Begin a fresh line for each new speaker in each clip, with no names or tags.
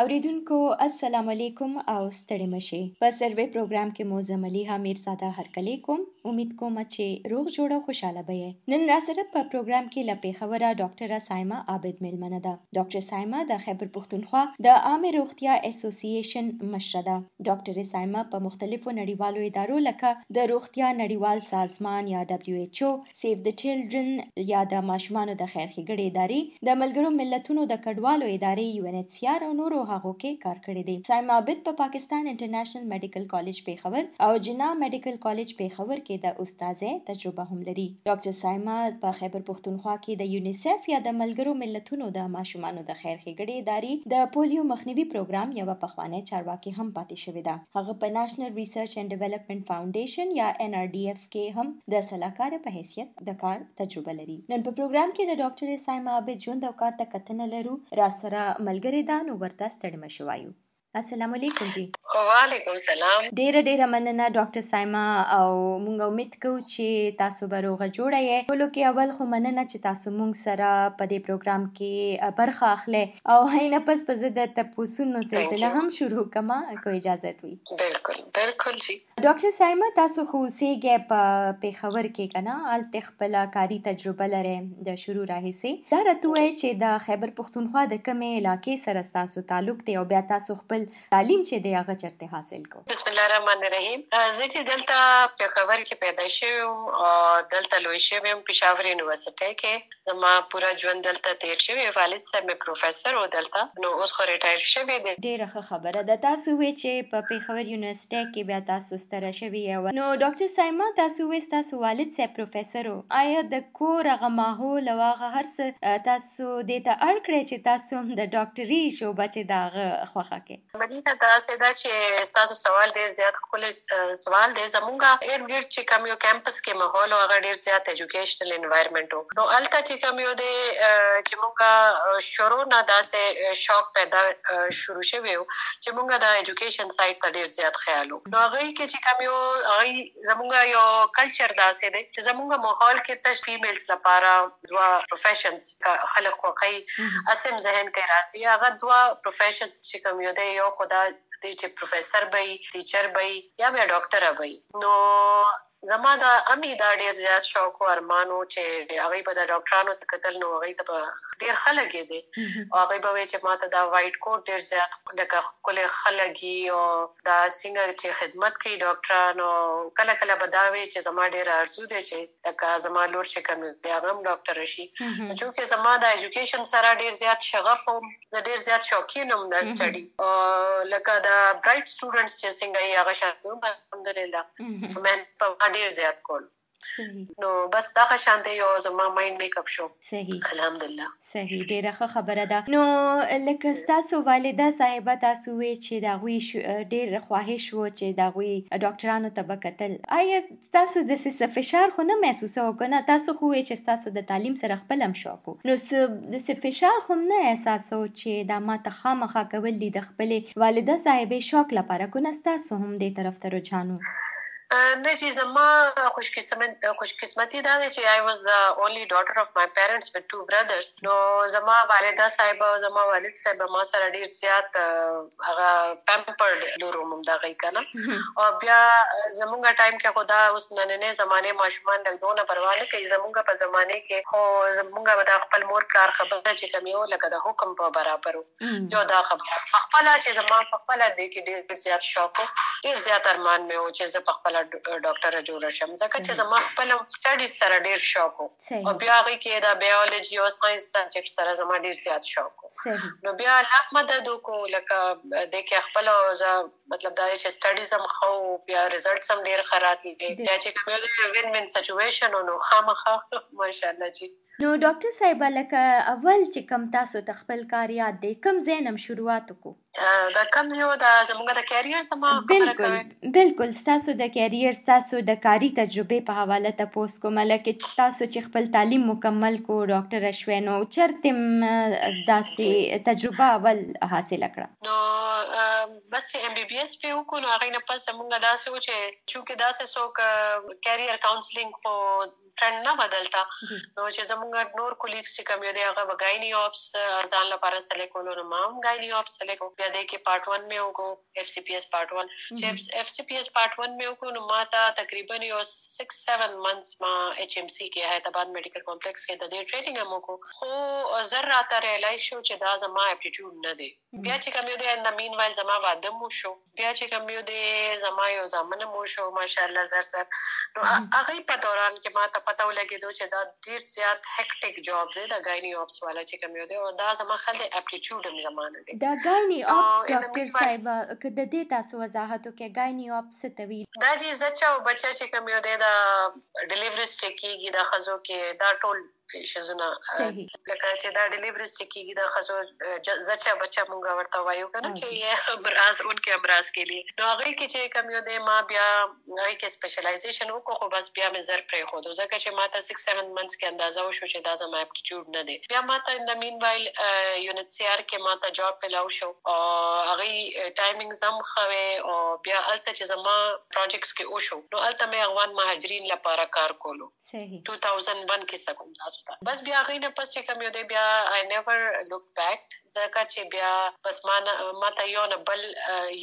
اوریدونکو السلام علیکم او ستړي مشه په سروې پروګرام کې مو زملي حمید ساده هرکلی کوم امید کوم چې روغ جوړه خوشاله به نن را سره په پروګرام کې لپې خبره ډاکټره سایما عابد ملمنه ده ډاکټر سایما د خیبر پښتونخوا د عامه روغتیا اسوسییشن مشره ده ډاکټر سایما په مختلفو نړیوالو ادارو لکه د روغتیا نړیوال سازمان یا W H O save the children یا د ماشومانو د خیر ښېګړې ادارې د ملګرو ملتونو د کډوالو ادارې U N H C R او نورو هغو کې کار کړی دی۔ سایم عابد په Pakistan international medical college Peshawar او جنا میډیکل کالج پیښور کې کې د استادې تجربه هم لري. ډاکټر سایما په خیبر پښتونخوا کې د یونیسف یا د ملګرو ملتونو د ماشومانو د خیر ښېګړې ادارې د پولیو مخنیوي پروګرام یو پخوانی چارواکي هم پاتې شوې ده. هغه په national research and development foundation یا ان ار ډي اف کې هم د سلاکار په حیثیت د کار تجربه لري. نن په پروګرام کې د ډاکټر سایما عابد ژوند او کار ته کتنه لرو. را سره ملګری دا نو ورته ستړي مشو وایو السلام علیکم جی
وعلیکم السلام
ډیره ډیره مننه ډاکټر سایما او مونږ امید کوو چې تاسو به روغه جوړه یې ټولو کې اول خو مننه چې تاسو مونږ سره په دې پروګرام کې برخه اخلي او هینه پس په زده تاسو سلسله هم شروع کما کو اجازه وي
بالکل بالکل جی
ډاکټر سایما تاسو خو سیګه په پیښور کې کنه ال تخپل کاری تجربه لري د شروع راهیسي دا راته چې د خیبر پښتونخوا د کمې علاقې سره تاسو تعلق دی او بیا تاسو خپل تعلیم چې دی هغه چرته حاصل کو
بسم الله الرحمن الرحیم. زه چې دلته په خبر کې پیدا شوم او دلته لوی شوم پېښور یونیورسيټي کې. زما پورا ژوند دلته تیر شوی والد صاحب مې پروفیسور و دلته. نو اوس خو ریټایر شوی دی.
ډیره خبره ده. تاسو وی چې په پېښور یونیورسيټي کې بیا تاسو ستره شوی یو نو ډاکټر سایما تاسو وی تاسو والد صاحب پروفیسور آیا د کور هغه ماحول او هغه هر څه تاسو د ته اړ کړی چې تاسو هم د ډاکټري شوبه چې داغه خوخه کې
مدینه دا سدا چې تاسو سوال ډیر زیات خپل سوال دی زمونږه ایر ګیر چې کوم یو کیمپس کې ماحول او هغه ډیر زیات ایجوکیشنل انوایرنمنت نو الته چې کوم یو دی چې مونږه شروع نه داسې شوق پیدا شروع شوی چې مونږه د ایجوکیشن سایت ته ډیر زیات خیال نو هغه کې چې کوم یو هغه زمونږه یو کلچر داسې دی چې زمونږه ماحول کې تش فیمیلز لپاره دوا پروفیشنز خلک خوخی اسم ذهن کې راځي هغه دوا پروفیشنز چې کوم یو دی یو خدا دی چې پروفیسر به ټیچر به یا به ډاکټر به نو زما دا امی دا ډیر زیات شوق او ارمانو چې هغه په د ډاکټرانو کتل نو هغه ته ډیر خلک دي او هغه به چې ماته دا وایټ کوټ ډیر زیات لکه کله خلګي او دا څنګه چې خدمت کوي ډاکټرانو کله کله بداوي چې زما ډیر ارزو دي چې لکه زما لور چې کوم دی هغه ډاکټر شي چې زما د ایجوکیشن سره ډیر زیات شغف او ډیر زیات شوقین هم د سټډي او لکه دا برایټ سټوډنټس چې څنګه یې هغه شاتو الحمدلله من په ډیر زیات کول نو بس دا شانته یو زما مایند میک اپ شو
صحیح.
الحمدلله
صحیح. ډیره ښه خبره ده. نو لکه تاسو والده صاحبه تاسو وی چې دا غوي ډیر خواهش وو چې دا غوي ډاکټرانو ته بکتل آیا تاسو د څه فشار خو نه محسوسه وکنه تاسو خو چې تاسو د تعلیم سره خپل هم شوق نو د څه فشار خو نه احساسو چې دا ما ته خامخا کول دي د خپل والده صاحبې شوق لپاره کو نه تاسو هم دې طرف ته رجحانو
نه چې زما خوشقسمت خوشقسمتي دا ده چې I was the only daughter of my parents with two brothers. نو زما والده صاحب او زما والد صاحب ما سره ډیر زیات هغه پمپرډ لورو مم دا غي کنه او بیا زمونږه ټایم کې خدا اوس نننې زمانه ماشومان د دونه پروا نه کوي زمونږه په زمانه کې خو زمونږه خپل مور پلار خبره چې کمیو لکه د حکم په برابر یو دا خبره خپل چې زما خپل د کې ډیر زیات شوق ډیر زیات ارمان مې و چې زه خپل ډاکټر جوړ شم ځکه چې زما خپل سټډیز سره ډیر شوق او بیا هغه کې دا بیولوژي او ساينس سبجیکټ سره زما ډیر زیات شوق نو بیا الله مدد کو لکه د کې خپل مطلب دا چې سټډیز هم خو بیا ریزلټس هم ډیر خراب دي بیا چې کومه وین وین سچويشن نو خامخا. ماشاءالله جی.
نو ډاکټر صاحب لکه اول چې کم تاسو ته خپل کار یاد دی کم زینم شروعات کو
دا کم یو دا زموږ د کیریئر سم
بالکل بالکل تاسو د کیریئر تاسو د کاری تجربه په حواله تاسو کوم لکه تاسو چې خپل تعلیم مکمل کو ډاکټر اشوینو چرته داسې تجربه اول حاصل کړه
نو بس چې ام بي بي اس په وکړو نو هغه نه پس موږ دا سوچ چې داسې څوک کیریئر کاونسلینګ خو ټرند نه بدلتا نو چې زموږ نور کولیګز چې کوم یو دی هغه وګاینی اپس ځان لپاره سلیکټ کولو نو ما هم غاینی اپس سلیکټ بیا د کې پارت 1 مې وکړو اف سی پی اس پارت 1 چې اف سی پی اس پارت 1 مې وکړو نو ما ته تقریباً یو 6 7 منثس ما ایچ ام سی کې حیدرآباد میډیکل کمپلیکس کې د دې ټریټینګ هم وکړو خو زر راته ریلایز شو چې دا زما اپټیټیوډ نه دی بیا چې کوم you the in main while زما واده مو شو۔ بیا چې کوم یو دی زما یو ځامن مو شو ماشاءالله زر سر نو هغه په دوران کې ما ته پته ولګېدو چې دا ډیر زیات هکټیک جاب دی د غاینی اپس والا چې کوم یو دی او دا زما خل دی اپټیټیوډ هم زمانه دی
دا غاینی اپس ډاکټر صاحب کده دې تاسو وضاحت وکړئ غاینی اپس څه ته وی
دا چې زچا او بچا چې کوم یو دی دا ډیلیوري سټیکیږي د خزو کې دا ټول شزونه لکه چې دا ډیلیوري سټیکیږي د خزو زچا بچا مونږ ورته وایو کنه چې یہ امراض ان کے امراض کے لیے نو هغه کې چې کوم یو دی ما بیا هغه کې سپیشلایزیشن وکړو خو بس بیا مې زر پرې خو ځکه چې ما ته 6 7 منثس کې اندازه وشو چې دا زما اپټیټیوډ نه دی بیا ما ته in the meanwhile unit C R کې ما ته جاب پلاو شو او هغه ټایمینګ زم خوي او بیا الته چې زما پروجیکټس کې وشو نو الته مې افغان مهاجرین لپاره کار کولو
صحیح
2001 کې سکم تاسو ته بس بیا غي نه پس چې کوم یو دی بیا آی نیور لوک بیک ځکه چې بیا بس ما ما ته یو نه بل،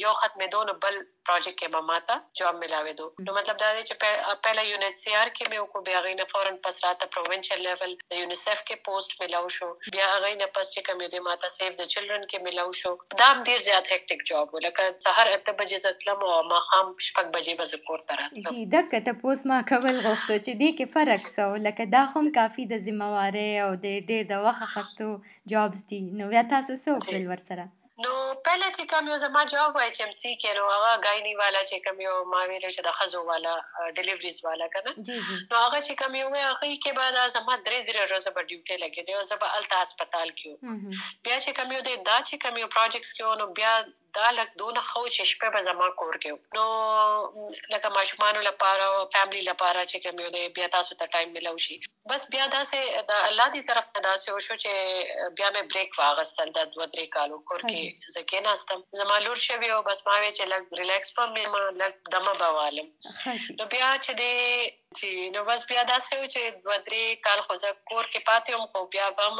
یو ختمې دو نه بل پروجیکټ کې ما ماته جاب ملاوي دو۔ نو مطلب دا دی چې پہلا یونټ سی آر کې مې کو بیا غي نه فورن پس راته پروینشل لیول د یونیسف کې پوسټ ملاو شو۔ بیا غي نه پس چې کوم یو دی ماته سیو د چلډرن کې ملاو شو۔ دا هم ډیر زیات هکټیک جاب ولکه سحر اته بجې زتلم او ما خام شپږ بجې به کور ته راتلم
جی دغه ته پوس ما کول غوښتو چې دې کې فرق سو لکه دا هم کافي د ذمہواری او د ډېر د وخت خستو جابز دي نو بیا تاسو څه وکړل ورسره
نو پہله چې کوم یو زما جواب وای چې ام سی کې نو هغه غاینی والا چې کوم یو ما ویل چې د خزو والا ډیلیوریز والا کنه نو هغه چې کوم یو هغه کې بعد زما درې درې ورځې په ډیوټي لګې دی او زما الته هسپتال کې بیا چې کوم یو دی دا چې کوم یو پروجیکټس کې نو بیا به زما کور کې نو لکه ماشومان لپاره او فیملی لپاره چې کوم یو دی بیا تاسو ته ټایم ملو شي. بس بیا دا سه د الله دی طرف نه دا سه وشو چې بیا مې بریک واغستل د دوه درې کالو کور کې زکه ناستم زما لور شوی او بس ما وی چې لګ ریلیکس په مې ما لګ دمه بوالم نو بیا چې دی چې نو بس بیا دا سه چې دوه درې کال خو زه کور کې پاتې هم خو بیا هم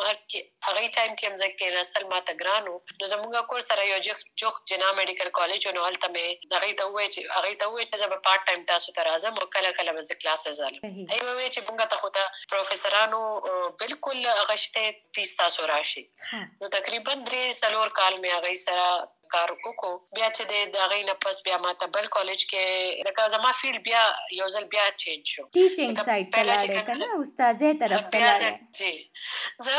هغه ټایم کې هم زکه رسل ما ته ګرانو نو زموږ کور سره یو جوخ جنا میډیکل کالج نو هلته مې دغه ته وای چې هغه ته وای چې زه به پارت ټایم تاسو ته راځم او کله کله به کلاسز زالم ای وای چې موږ ته خو ته پروفیسورانو بالکل غشته فیس تاسو راشي. نو تقریباً درې سلور کال مې هغه سره کار وکړو بیا چې د هغه نه پس بیا ماته بل کالج کې لکه زما فیلډ بیا یو ځل بیا چینج شو.
ټیچینګ سایډ ته لاړې کنه استادې طرف ته لاړې.
جی. زه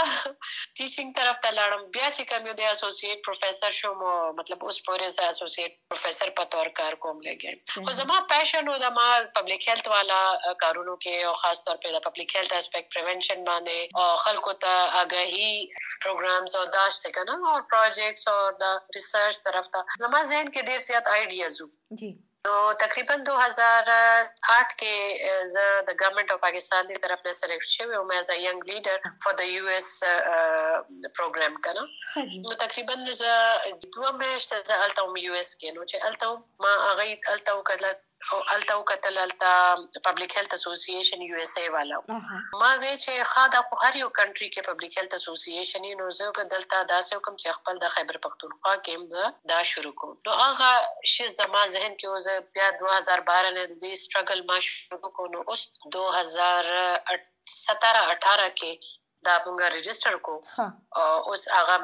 ټیچینګ طرف ته لاړم. بیا چې کوم یو د اسوسییټ پروفیسور شوم مطلب اوس پورې زه اسوسییټ پروفیسور په تور کار کوم لګم خو زما پېشن و د ما پبلک هیلث والا کارونو کې او خاص طور په د پبلک هیلث اسپیکټ پریونشن باندې او خلکو ته آگاهی پروګرامز او داش کنه او پروجیکټس او د ریسرچ طرف ته زما ذهن کې ډیر زیات آئیډیاز
جی۔
نو تقریباً 2008 کې زه د ګورنمنت اف پاکستان دی طرف نه سلیکټ شوم او مې as a young لیډر for the U S programme کنه نو تقریباً زه دوه میاشتې زه الته یو اس کې نو چې الته ما هغه الته وکړل او الته وکتل الته public health association U S A والا ما وی چې خاطر خو هر یو کنټری کې پبلک هیلث اسوسییشن نو زه په دلته داسې کوم چې خپل د خیبر پختونخوا کې هم دا شروع کوم نو هغه شی زما ذهن کې اوس بیا 2012 نه د سټرګل ما شروع کوم نو اوس 2017 18 کې دا موږ ريجستره کو. او اوس هغه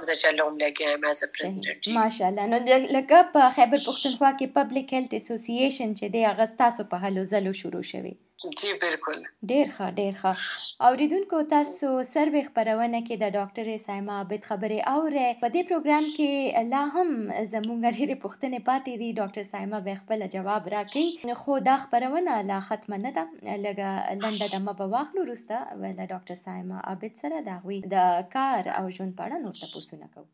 لګي از پریزیدنت
ماشاءالله نو لکه په خیبر پښتونخوا کې پبلک هیلث اسوسییشن چې دی هغه تاسو په هلو زلو شروع شوی
جی بالکل۔
ډیر ښه ډیر ښه اوریدونکو، تاسو سروي خبرونه کې د ډاکټر سایما عابد خبرې اورې په دې پروګرام کې لا هم زموږ ډېرې پوښتنې پاتې دي. ډاکټر سایما به خپل جواب راکړي. خو دا خبرونه لا ختم نه ده. لږه لنډه دمه به واخلو، وروسته ول ډاکټر سایما عابد سره د غوي د کار او ژوند په اړه نور تاسو کوو.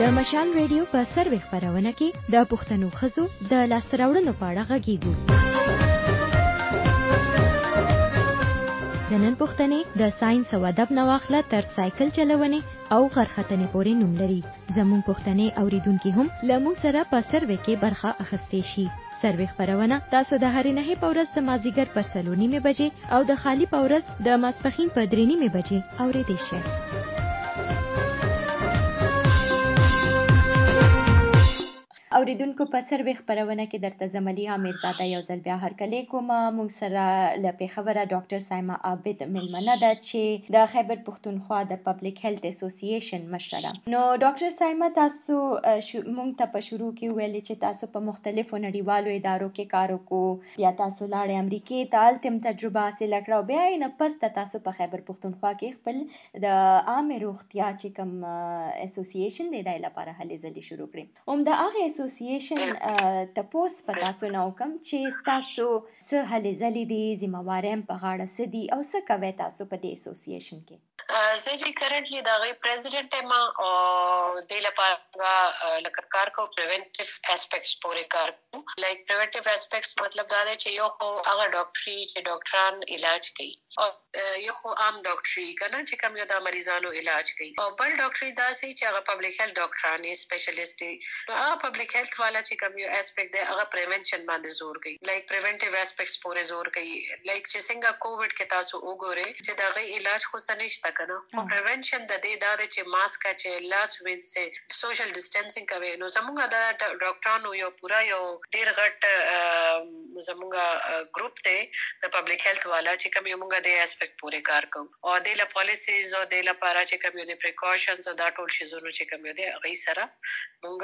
د مشال ریډیو په سروي خبرونه کې د پښتنو خزو د لاسراوړنو په اړه غږیږو. د د نن پښتنې د ساينس او ادب نواخله تر سایکل چلونې او غرختنې پورې نوم لري. زموږ پښتنې اوریدونکو هم لمو سره په سروې کې برخه اخستې شي. سروې خبرونه تاسو د هرې نه په ورځ د مازیګر په سلونی مې بجې او د خالی په ورځ د ماسپخین په درې مې بجې اورېدئ شئ. اوریدونکو په سروي خبرونه کې درته زملي حمید زاده یو ځل بیا هرکلی کوم. مونږ سره ل خبره ډاکټر سایما عابد ملمنه ده چې د خیبر پښتونخوا د پبلک هیلث اسوسییشن مشره نو ډاکټر سایما تاسو مونږ ته په شروع کې ویل چې تاسو په مختلفو نړیوالو ادارو کې کار وکړو بیا تاسو لاړې امریکای ته التم تجربه حاصل کړو بیا یې نه، پس تاسو په خیبر پښتونخوا کې خپل د عام روغتیا چې کوم اسوسییشن دی د لپاره هلې ځلې شروع کړې اوم، د هغه اسوسییشن تپوس پتا سو نو کم چې تاسو څه هلې ځلې دي ذمہواریم په غاړه سدي او څه کوي تاسو په دې اسوسییشن کې؟
زه چې کرنټلی دا غي پریزیډنټ یم او د لپاره لکه کار کو پریونټیو اسپیکټس پورې کار کو لایک پریونټیو اسپیکټس مطلب دا دی چې یو خو هغه ډاکټري چې ډاکټران علاج کوي. او یو خو عام ډاکټري کنه چې کوم یو د مریضانو علاج کوي. او بل ډاکټري دا سي چې هغه پبلک هیلث ډاکټران یې سپیشلیست دي نو هغه پبلک هیلث والا چې کوم یو اسپیکټ دی، هغه پریونشن باندې زور کوي. لایک پریونټیو کوي لایک چې څنګه کووډ کې تاسو وګورئ چې دا غي علاج خو سنشت کنه خو پریونشن د دې دا چې ماسک چې لاس وین سه سوشل ډیسټنسینګ کوي نو زموږ د ډاکټرانو یو پورا یو ډیر غټ زموږ ګروپ ته د پبلک هیلث والا چې کوم یو موږ د اسپیکټ پورې کار کوو او د ل پالیسیز او د لپاره چې کوم یو د پریکاشنز او دا ټول شیزونو چې کوم یو د غي سره موږ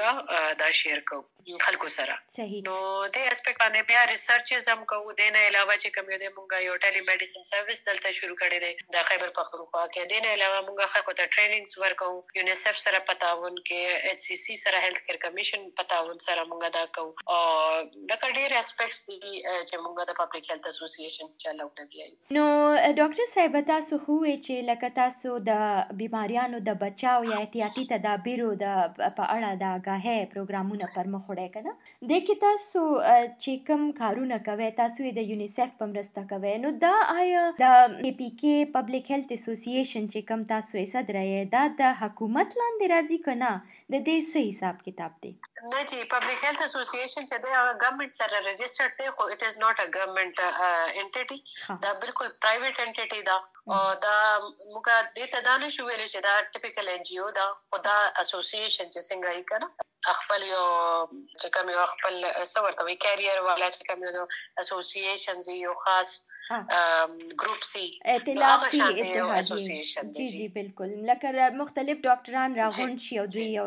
دا شیر کوو خلکو سره
صحیح۔
نو د اسپیکټ باندې بیا ریسرچز هم کوو د نه علاوه چې کوم یو د موږ یو ټیلی میډیسن سرویس دلته شروع کړی دی. د خیبر پختونخوا کې د نه علاوه موږ خلکو ته ټریننګز ورکو یونیسف سره پتاون کې ایچ سی سی سره هیلث کیر کمیشن پتاون سره موږ دا کوو. او دا ډېر اسپیکټس دي چې موږ د پبلک هیلث اسوسییشن چلو لګیایو
نو ډاکټر صاحب، تاسو خو چې لکه تاسو د بیماریانو، د بچاو یا احتیاطي تدابیرو د په اړه د آگاهه پروګرامونه پر مخ وړي کنه د کې تاسو چې کوم کارونه کوي تاسو د یونیسف په مرسته کوي نو دا آیا د پی پی کې پبلک هیلث اسوسییشن چې کوم تاسو یې صدر یې دا د حکومت لاندې راځي کنه د دې څه حساب کتاب دی
نه جی پبلک هیلث اسوسییشن چې د ګورنمنت سره رجسټرډ دی خو اټ از ناٹ ا ګورنمنت انټیټي دا بالکل پرایویټ انټیټي دا او دا موږ د ته دانه شو ویل چې دا ټیپیکل ان جی او دا او دا اسوسییشن چې څنګه یې کړه خپل یو چې کوم یو خپل سورته وی کیریئر والا چې کوم یو اسوسییشن یو خاص
ائتلافي اتحادیه جی جی. بالکل۔ لکه مختلف ډاکټران راغون شي او دوی یو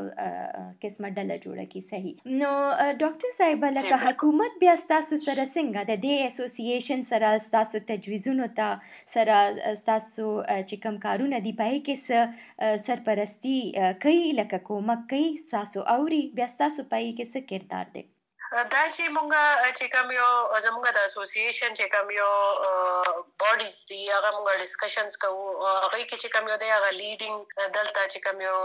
قسمه ډله جوړه کی صحیح۔ نو ډاکټر صاحب لکه حکومت بیا تاسو سره څنګه د دې اسوسییشن سره تاسو تجویزونو ته سره تاسو چې کوم کارونه دی پای کې سرپرستی کوي لکه کومک کوي تاسو اوري بیا تاسو پای کې څه کردار دی
دا چې مونږه چې کوم یو زموږ د اسوسییشن چې کوم یو باډیز دي هغه مونږه ډیسکشنز کوو هغه کې چې کوم یو دی هغه لیډینګ دلته چې کوم یو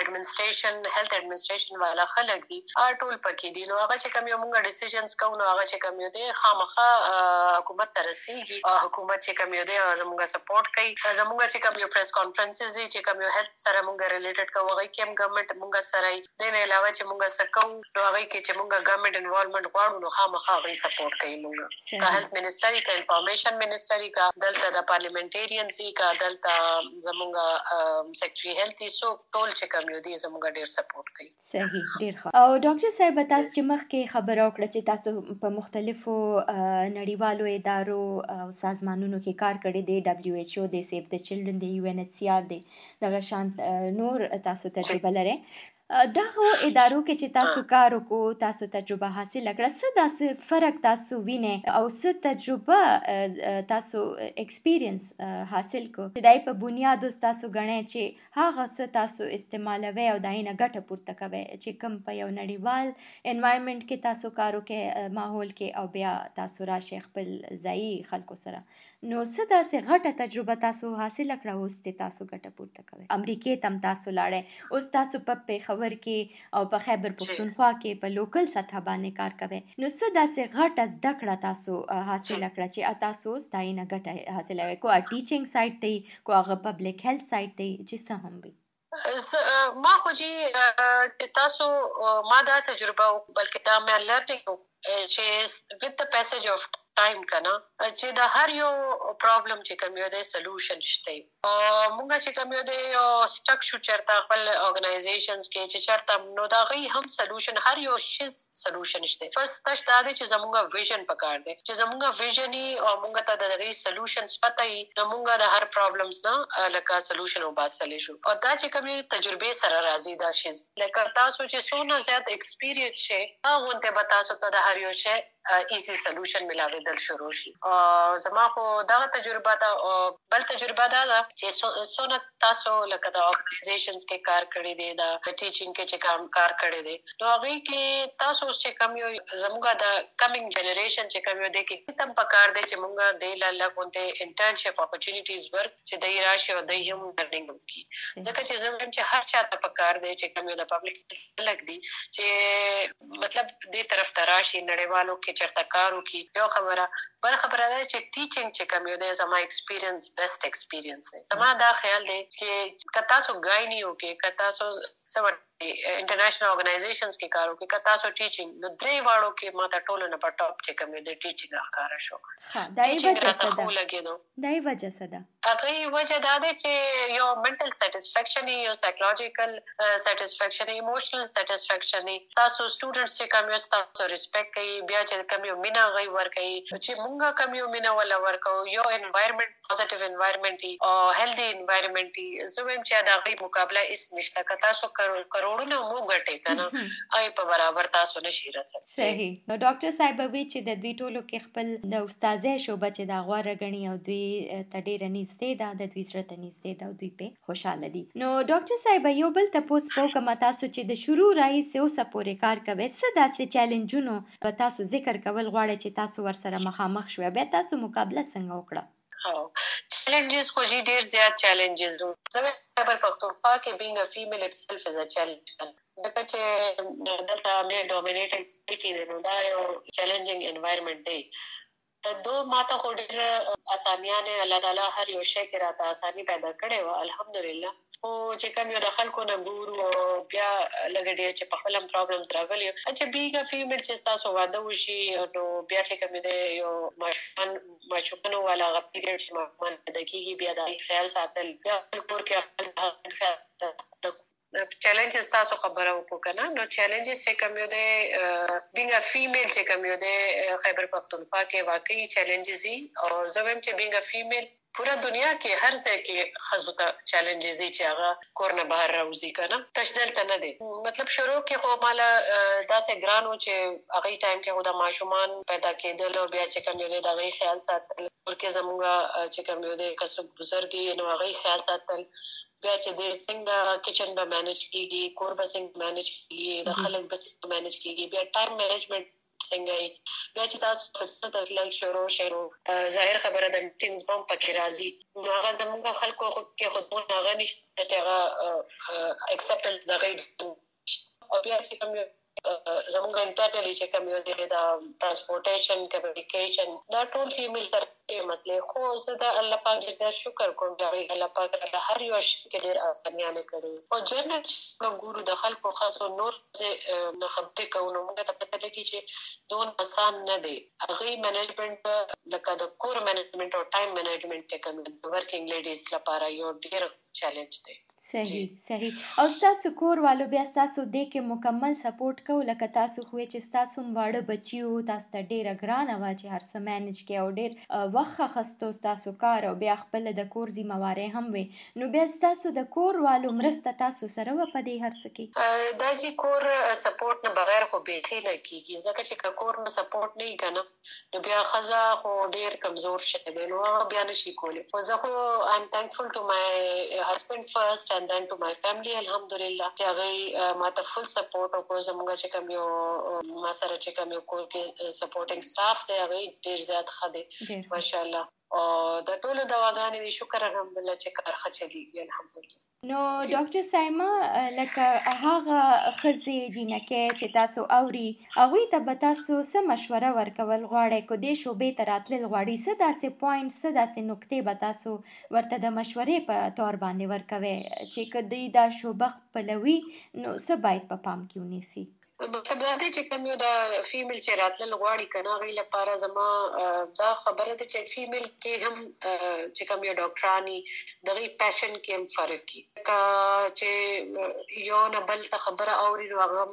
اډمنستریشن هیلث اډمنستریشن والا خلک دي ار ټول پکې دي نو هغه چې کوم یو مونږه ډیسیژنز کوو نو هغه چې کوم یو دی خامخا حکومت ته رسیږي حکومت چې کوم یو دی زموږه سپورټ کوي زموږه چې کوم یو پریس کانفرنسز دي چې کوم یو هیلث سره مونږه ریلیټډ کوو هغه کې هم ګورنمنت مونږه سره دی نه علاوه چې مونږه سره کوو نو هغه کې چې مونږه ګورنمنت انوالومنت غواړو نو خامخا غي سپورټ کوي موږ. کا هیلث منسټري کا انفارمیشن منسټري کا دلته د پارلیمنټریان سي کا دلته زمونږ سیکریټري هیلث سو ټول چې کوم یو دي زمونږ ډیر سپورټ کوي.
صحیح ډیر ښه. او ډاکټر صاحب تاسو چې مخکې خبر او کړ چې تاسو په مختلفو نړیوالو ادارو او سازمانونو کې کار کړی دی دبليو ایچ او د سیف د چلډرن دی U N H C R دی دغه شانت نور تاسو تجربه لرئ؟ دغه ادارو کې چې تاسو کار وکړو تاسو تجربه حاصل کړه څه داسې فرق تاسو وینئ او څه تجربه تاسو ایکسپیرینس حاصل کو چې دای په بنیاد تاسو غنئ چې هغه څه تاسو استعمالوي او داینه ګټه پورته کوي چې کوم په یو نړیوال انوایرنمنت کې تاسو کارو کې ماحول کې او بیا تاسو راشي خپل ځای خلکو سره. نو څه داسې غټه تجربه تاسو حاصل کړه اوس ته تاسو ګټه پورته کوي امریکای تم تاسو لاړې اوس تاسو په پیښور کې او په خیبر پښتونخوا کې په لوکل سطح باندې کار کوي نو څه داسې غټه زده کړه تاسو حاصل کړه چې تاسو ستاینه ګټه حاصلوي کو ټیچینګ سایت دی کو هغه پبلک هیلث سایت دی چې څه هم وي.
ما خو جی تاسو ما دا تجربه بلکې دا مې لرنینګ چې چې د هر یو پرابلم چې کوم یو د سولوشن شته او موږ چې کوم یو د سټک شو چرته خپل اورګنایزیشنز کې چې چرته نو دا غي هم سولوشن هر یو شیز سولوشن شته پس تاسو دا چې زموږه ویژن پکار دی چې زموږه ویژن او موږ ته د دغه سولوشنز پته ای نو موږ د هر پرابلمز نه لکه سولوشن وباسلې شو او دا چې کوم تجربه سره راځي دا شیز لکه تاسو چې څونه زیات ایکسپیرینس شي هغه ته به تاسو ته د هر یو شی ایزي سولوشن ملاوي بدل شروع شي. او زما خو دا تجربه دا بل تجربه دا ده چې سونه تاسو لکه دا اورګنایزیشنز کې کار کړی دی دا ټیچینګ کې چې کار کار کړی دی. نو هغه کې تاسو چې کم یو، زموږه د کمینګ جنریشن چې کم یو دی کې تم پکار دی چې مونږه د لاله کوته انټرنشپ اپورتونټیز ورک، چې د راشي او د یم لرنینګ وکي ځکه چې زموږ چې هر چا ته پکار دی چې کم یو د پبلک لګ دی، چې مطلب دې طرف تراشي نړیوالو کې کې چرته کار وکي یو خبره. بل خبره ده چې ټیچینګ چې کوم یو دی، زما ایکسپیرینس بیسټ ایکسپیرینس دی. زما دا خیال دی چې کتا سو غای وکي کتا سو سم انټرنیشنل اورګنایزیشنز کې کار وکړي کتا سو ټیچینګ نو درې واړو کې ماته ټولو نه په ټاپ چې کوم دی ټیچینګ ښکارا شو
ها دای وجه څه ده دای وجه څه ده
هغه وجه دا ده چې یو منټل سټیسفیکشن یو سایکولوژیکل سټیسفیکشن ایموشنل سټیسفیکشن تاسو سټوډنټس چې کوم یو تاسو ریسپیکټ کوي بیا چې کوم یو مینا غي ور کوي چې مونږه کوم یو مینا ولا ورکو یو انوایرنمنت پوزټیو انوایرنمنت او هیلدی انوایرنمنت زموږ چې دا غي مقابله اس نشته کتا سو کرو کروڑونه مو ګټې کنه آی په برابر تاسو نشي رسول
صحیح نو ډاکټر صاحب وی چې د دوی ټولو کې خپل د استادې شو بچ د غواره غنی او دوی تډیر نيسته دا د دوی سره ته نيسته دا دوی په خوشاله دي نو ډاکټر صاحب یو بل تاسو په کومه تاسو چې د شروع راهي سه اوسه پورې کار کوي څه داسې چیلنجونو په تاسو ذکر کول غواړي چې تاسو ور سره مخامخ شوي به تاسو مقابله څنګه وکړه
چیلنجز خو جی ډیر زیات چیلنجز دي زموږ خبر پښتونخوا کې being a female itself is a challenge ځکه چې دلته مې ډومینیټنګ کې نو دا یو چیلنجینګ انوایرنمنت دی دو ماته خو ډیر اسانیانه الله تعالی یو شی کې راته اساني پیدا کړې و الحمدلله او چې کوم یو د خلکو نه ګورو او بیا لګ چې په خپل پرابلمز راغلي چې اچھا، بیګه فیمیل چې تاسو واده وشي نو بیا چې کوم دی یو ماشومان ماشومان والا غ پیریډ چې ماشومان د کیږي بیا د خیال ساتل، بیا کور کې خیال چیلنجز تاسو خبره وکړو کنه نو چیلنجز چې کوم یو دی بینګ ا فیمیل چې کوم یو دی خیبر پختونخوا کې واقعي چیلنجز دي او زموږ چې بینګ ا فیمیل پورا دنیا کې هر ځای کې خزو ته چیلنجز دي چې هغه کور نه بهر راوځي کنه تشدل ته نه دي. مطلب شروع کې خو مال داسې ګرانو چې هغه ټایم کې خو د ماشومان پیدا کېدل او بیا چې کوم یو د هغه خیال ساتل. ورکه زموږه چې کوم یو د کسب بزرګي نو هغه خیال ساتل. بیا چې د څنګه کچن به مینج کیږي کور به څنګه مینج کیږي د خلک به څنګه مینج کیږي. بیا ټایم مینجمنت څنګه یې؟ بیا چې تاسو فسنه تطلیل شروع شروع. ظاهر خبره د ټیمز بم پکې راځي. نو هغه زموږ خلکو خو کې خودونه هغه نشته چې هغه اکسپټنس دغه او بیا چې کوم زموږ انټرنلی چې کوم you the the ترانسپورټیشن communication the ټول فیمیل سره مسلې خو زه د الله پاک ډېر شکر کوم چې الله پاک د هر یو شي کې ډېر اسانیانه کړې او جنت ګورو د خلکو خاصو نور نه خبرې کوو نو موږ ته پته لګي چې دون آسان نه دی هغه منیجمنت لکه د کور منیجمنت او ټایم منیجمنت ته کوم ورکینګ لیډیز لپاره یو ډېر چیلنج دی
صحیح صحیح۔ او تاسو کور والو بیا تاسو د کې مکمل سپورټ کو لکه تاسو خو چې تاسو واړه بچیو تاسو ته ډیره ګران وا چې هر څه مینج کې او ډیر وخت خستو تاسو کار او بیا خپل د کور ذمہواره هم وي نو بیا تاسو د کور والو مرسته تاسو سره و پدې هر څه
کې؟ دا چې کور سپورټ نه بغیر خو به نه کیږي. ځکه چې کور نه سپورټ نه کنه نو بیا خزا خو ډیر کمزور دی نو بیا نشي کولی. خو زه خو ام تھینکفul to مای هسبند فرست then to my family alhamdulillah. چې هغه ماته فل سپورټ او زموږ چې کوم یو ما سره چې کوم یو کور کې سپورټینګ سټاف دی هغه ډیر زیات دی ماشاءالله. د ټولو دواګانې دي شکر الحمدلله چې کار ښه چلیږي یعنی الحمدلله
نو ډاکټر سایما لکه هغه خزي جنکه چې تاسو اوري هغه ته به تاسو څه مشوره ورکول غواړئ؟ کو دې شوبې ته راتلل غواړي، څه داسې پوینټ څه داسې نقطې به تاسو ورته د مشورې په تور باندې ورکوي چې کدی دا شوبه خپلوي، نو څه باید په پام کې ونیسي؟
مطلب دا دی چې کوم یو دا فیمیل چې راتلل غواړي کنه غي لپاره زما دا خبره ده چې فیمیل کې هم چې کوم یو ډاکټرانی دغه پیشن کې هم فرق کی چې یو نه بل ته خبره اوري نو هغه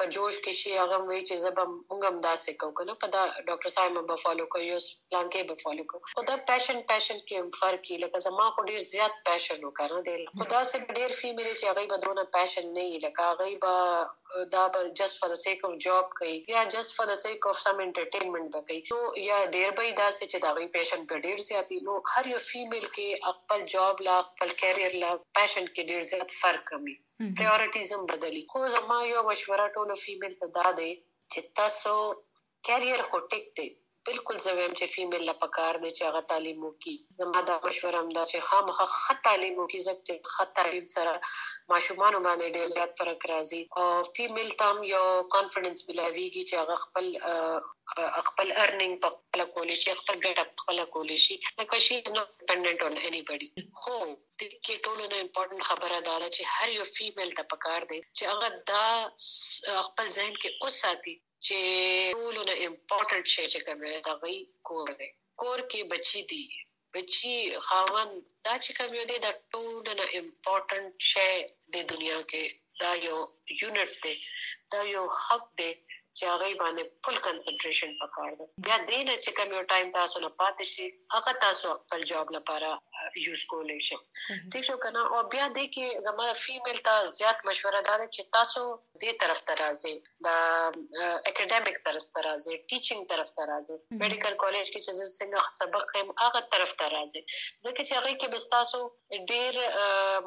په جوش کې شي هغه وی چې زبم موږ هم داسې کو کنه په دا ډاکټر صاحب به فالو کوي یو پلان کې به فالو کو خدا پېشن پېشن کې فرق کی لکه زما کو ډیر زیات پېشن وکړه دی خدا سے ډیر فیمیل چې هغه به دونه پېشن نه لکه هغه به دا به just for the sake of job کوي یا جست for the sake if some انټرټینمنت به کوي نو یا ډیر به داسې چې دا غي پېشن په ډیر زیاتی نو هر یو فیمیل کې خپل جاب لا خپل کیریئر لا پېشن کې ډیر زیات فرق کمی پریورټیز هم بدلی خو زما یو مشوره ټولو فیمیل ته دا دی چې تاسو کیریئر خو ټیک دی بالکل زه وایم چې فیمیل لا پکار دی چې هغه تعلیم وکړي زما دا مشوره هم دا چې خامخا ښه تعلیم وکړي ځکه ښه تعلیم سره ماشومان باندې ډېر زیات فرق راځي. او فیمیل تام یو کانفیډنس ملایويږي چې هغه خپل خپل ارننګ په خپل کولی شي، خپل ګټه په خپل کولی شي. لکه شي نو ډیپندنت اون اني بډي خو د کې ټولو نه امپورټنت خبره دا ده چې هر یو فیمیل ته پکار دی چې هغه دا خپل ذهن کې اوس ساتي چې ټولو نه امپورټنت شي چې کومه، دا وی کور دی. کور کې بچی دي. بچی خاوند دا چې کوم یو دی دا ټولو نه امپورټنت شي د دنیا کې دا یو یونټ دی دا یو حق دی چې هغه باندې فل کنسنټریشن پکار دی. بیا دې نه چې کوم یو ټایم تاسو نه پاتې شي هغه تاسو خپل جاب لپاره یوز کولای شي ٹھیک شو کنه او بیا دې کې زموږ فیمیل ته زیات مشوره ده چې تاسو دې طرف ته راځي د اکیډمیک طرف ته راځي ټیچینګ طرف ته راځي میډیکل کالج کې چې څنګه سبق هم هغه طرف ته راځي ځکه چې هغه کې بس تاسو ډیر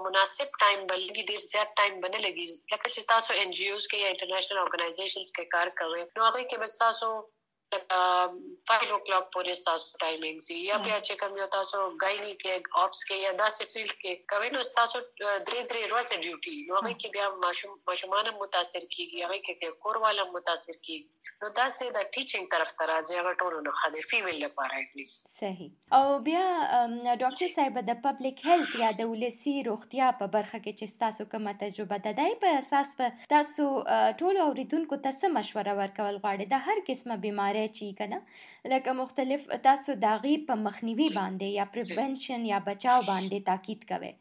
مناسب ټایم بلګي ډیر زیات ټایم بنه لګي لکه چې تاسو ان جی اوز کې یا انټرنیشنل اورګنایزیشنز کې کار کوي نو هغه کې فایو او کلاک پورې تاسو ټایمینګ سي یا بیا چې کوم یو تاسو غایني کې اپس کې یا داسې فیلډ کې کوي نو تاسو درې درې ورځې ډیوټي نو هغه کې بیا ماشومان متاثر کیږي هغه کې کور والا متاثر کیږي نو داسې د ټیچینګ طرف ته راځي هغه ټول نو خاله فیمیل لپاره
صحیح۔ او بیا ډاکټر صاحب د پبلک هیلث یا د ولسی روغتیا په برخه کې چې تاسو کومه تجربه ده دای په اساس په تاسو ټول اوریدونکو ته څه مشوره ورکول غواړي د هر قسمه بیماری چې کنه لکه مختلف تاسو داغي په مخنیوي باندې یا پریونشن یا بچاو باندې تاکید کوي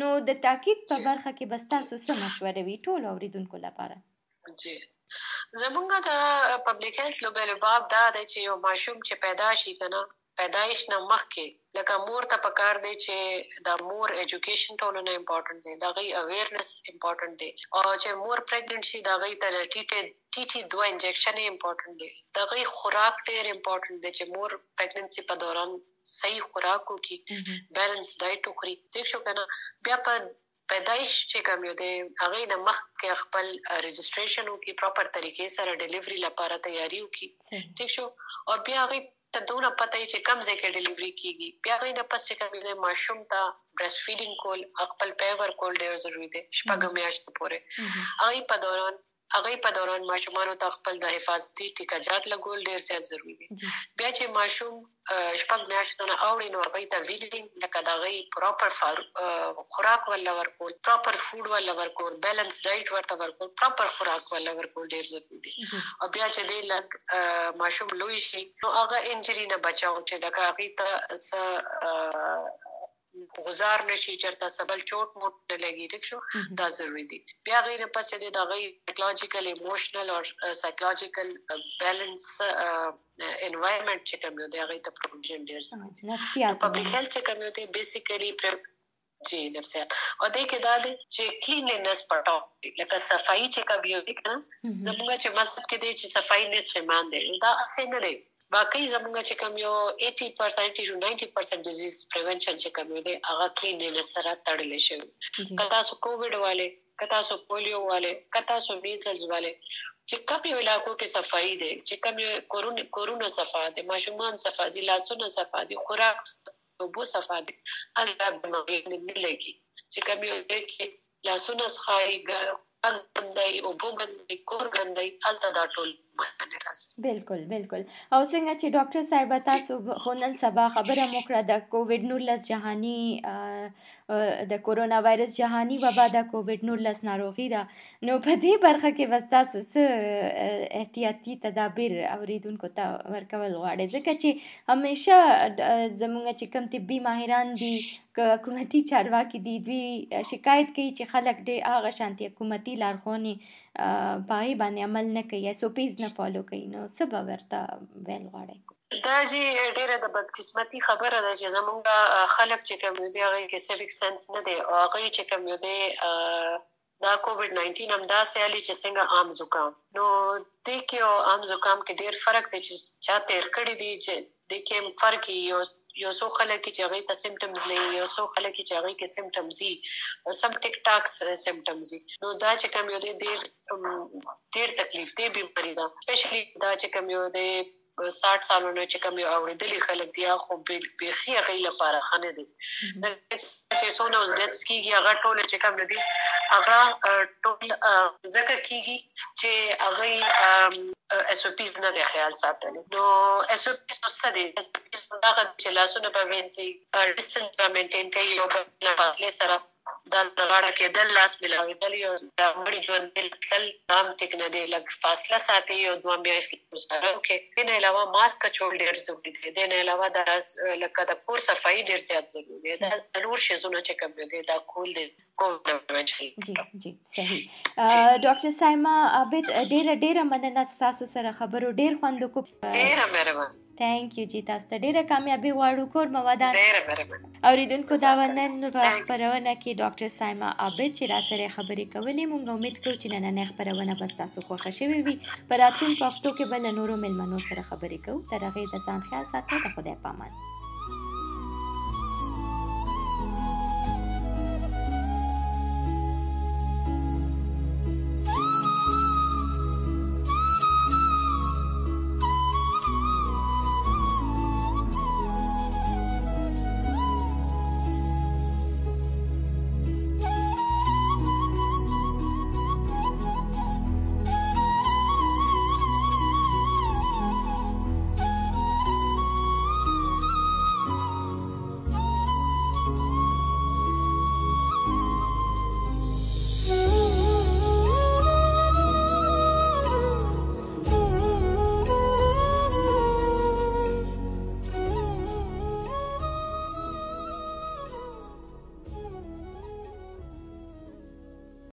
نو د تاکید په برخه کې بس تاسو څه مشوره وی ټول اوریدونکو لپاره۔
جی۔ زمونږ د پبلک هیلث لوبل باب دا د چې یو ماشوم چې پیدا شي کنه پیدایش نه مخکې لکه مور ته پکار دی چې د مور ایجوکیشن ټولو نه امپورټنت دی دا غي اویرنس امپورټنت دی او چې مور پریګننټ شي دا غي ته ټی ټی ټی دوه انجکشن امپورټنت دی دا غي خوراک ډیر امپورټنت دی چې مور پریګننسي په دوران صحیح خوراک وکړي بیلنس ډایټ وکړي ٹھیک شو کنه بیا په پیدایش چې کوم یو دی هغه د مخ کې خپل رجسټریشن وکړي پراپر طریقې سره ډیلیوري لپاره تیاری وکړي ٹھیک شو او بیا هغه ته دونه پته چې کم ځای کې ډیلیوري کیږي. بیا غي نه پس چې کوم دی ماشوم ته برست فیډینګ کول دی هغه په دوران هغه په دوران ماشومان ته خپل د حفاظتي ټیکاجات لګول ډیر زیات ضروری دي بیا چې ماشوم شپږ میاشتې نه اوړي نو هغه ته ویلینګ لکه دا غي پراپر خوراک ولا ورکول پراپر فود ولا ورکول بیلنس ډایټ ورته ورکول پراپر خوراک ولا ورکول ډیر ضروری دي او بیا چې دې لګ ماشوم لوی شي نو هغه انجری نه بچاو چې دا هغه ته غزار نشي چرته سبل چوٹ موټ نه لګي ټیک شو؟ دا ضروری دي. بیا غیر پس چې دا غي سایکولوژیکل ایموشنل او سایکولوژیکل بیلانس انوایرنمنت چې کوم دی هغه ته پروویژن ډیر
نفسیات
پبلک هیلث چې کوم دی بیسیکلی جی نفسیات. او دې کې دا دی چې کلیننس پټاو. لکه صفائی چې کوم یو دی کنه زموږ چې مذهب کې دی چې صفائی نصف ایمان دی دا اسې نه دی. باقي زموږ چې کوم یو 80% to 90% ډیزیز پریونشن چې کوم دی هغه کلیننس سره تړل شوی کله سو کووډ والے کله سو پولیو والے کله سو میزلز والے چې کوم یو علاقو کې صفائی دی چې کوم یو کورونا کورونا صفا دي ماشومان صفا دي لاسونه صفا دي خوراک اوبو صفا دي هغه بیماری نه لګي چې کوم یو دی کې لاسونه ښایي ګندای اوبو ګندای کور ګندای هلته دا ټول
بالکل بالکل۔ او څنګه چې ډاکټر صاحب تاسو نن سبا خبره مو کړه د کووډ 19 جهاني د کورونا وایرس جهاني وبا د کووډ 19 ناروغي ده. نو په دې برخه کې وستاسو څه احتیاطي تدابیر اوریدونکو ته ورکول غواړي. ځکه چې همیشه زموږ چې کوم طبي ماهران دي حکومتي چارواکي دي، دوی شکایت کوي چې خلک ډېر هغه شانتي حکومتي لارښوونې پای باندې عمل نه کوي یا سوپیز نه فالو کوي. نو څه به ورته ویل غواړي
دا چې ډیره د بدقسمتي خبره ده چې زمونږ خلک چې کوم دی هغه کې سیویک سنس نه دی. او هغه چې کوم دی دا کووډ 19 هم دا سیالي چې څنګه عام زکام. نو د کې او عام زکام کې ډیر فرق دی چې چا تیر کړی دی چې د کې فرق یو یو څو خلک چې هغه ته سیمټمز لري، یو څو خلک چې هغه کې سیمټمز دي. او سم ټیک ټاکس سیمټمز دي. نو دا چې کوم یو دی ډیر ډیر تکلیف دی بیماری دا سپیشلی دا چې کوم یو دی 60 سالونو چې کوم یو اوریدلي خلک دي خو بيخي غي لپاره خنه دي. چې څونه اوس دټس کیږي هغه ټول چې کوم دي هغه ټول ځکه کیږي چې هغه اس او پیز نه دی خیال ساتل نو اس او پیز څه دي؟ اس او پیز هغه چې لاسونه په وینسي ډیسټنس مینټین کوي او په فاصله سره. د غاړه کې د لاس ملاوي دل یو د مړي ژوند تل نام ټیک نه دی لګ فاصله ساتي او دوه میاشتې سره کې دین علاوه ماسک کچول ډیر ضروری دی دین علاوه د لکه د کور صفائی ډیر زیات ضروری دی دا ضرور شي زونه چې کوم دی دا کول دی
جی جی صحیح۔ ډاکټر سایما عابد ډیر ډیر مننه تاسو سره خبرو ډیر خوند کو۔
ډیر مهربان
ته ډیره کامیابی غواړو کور موادان
ډیره مهربان
اوریدونکو دا ونن په خبرونه کې ډاکټر سایما عابد چې را سره خبرې کولې مونږ امید کوو چې نن خبرونه به تاسو خوښ شوي وي په راتلونکي وختو کې بل نورو ملمنو سره خبرې کوو تر هغه د ځان خیال ساتئ د خدای پامان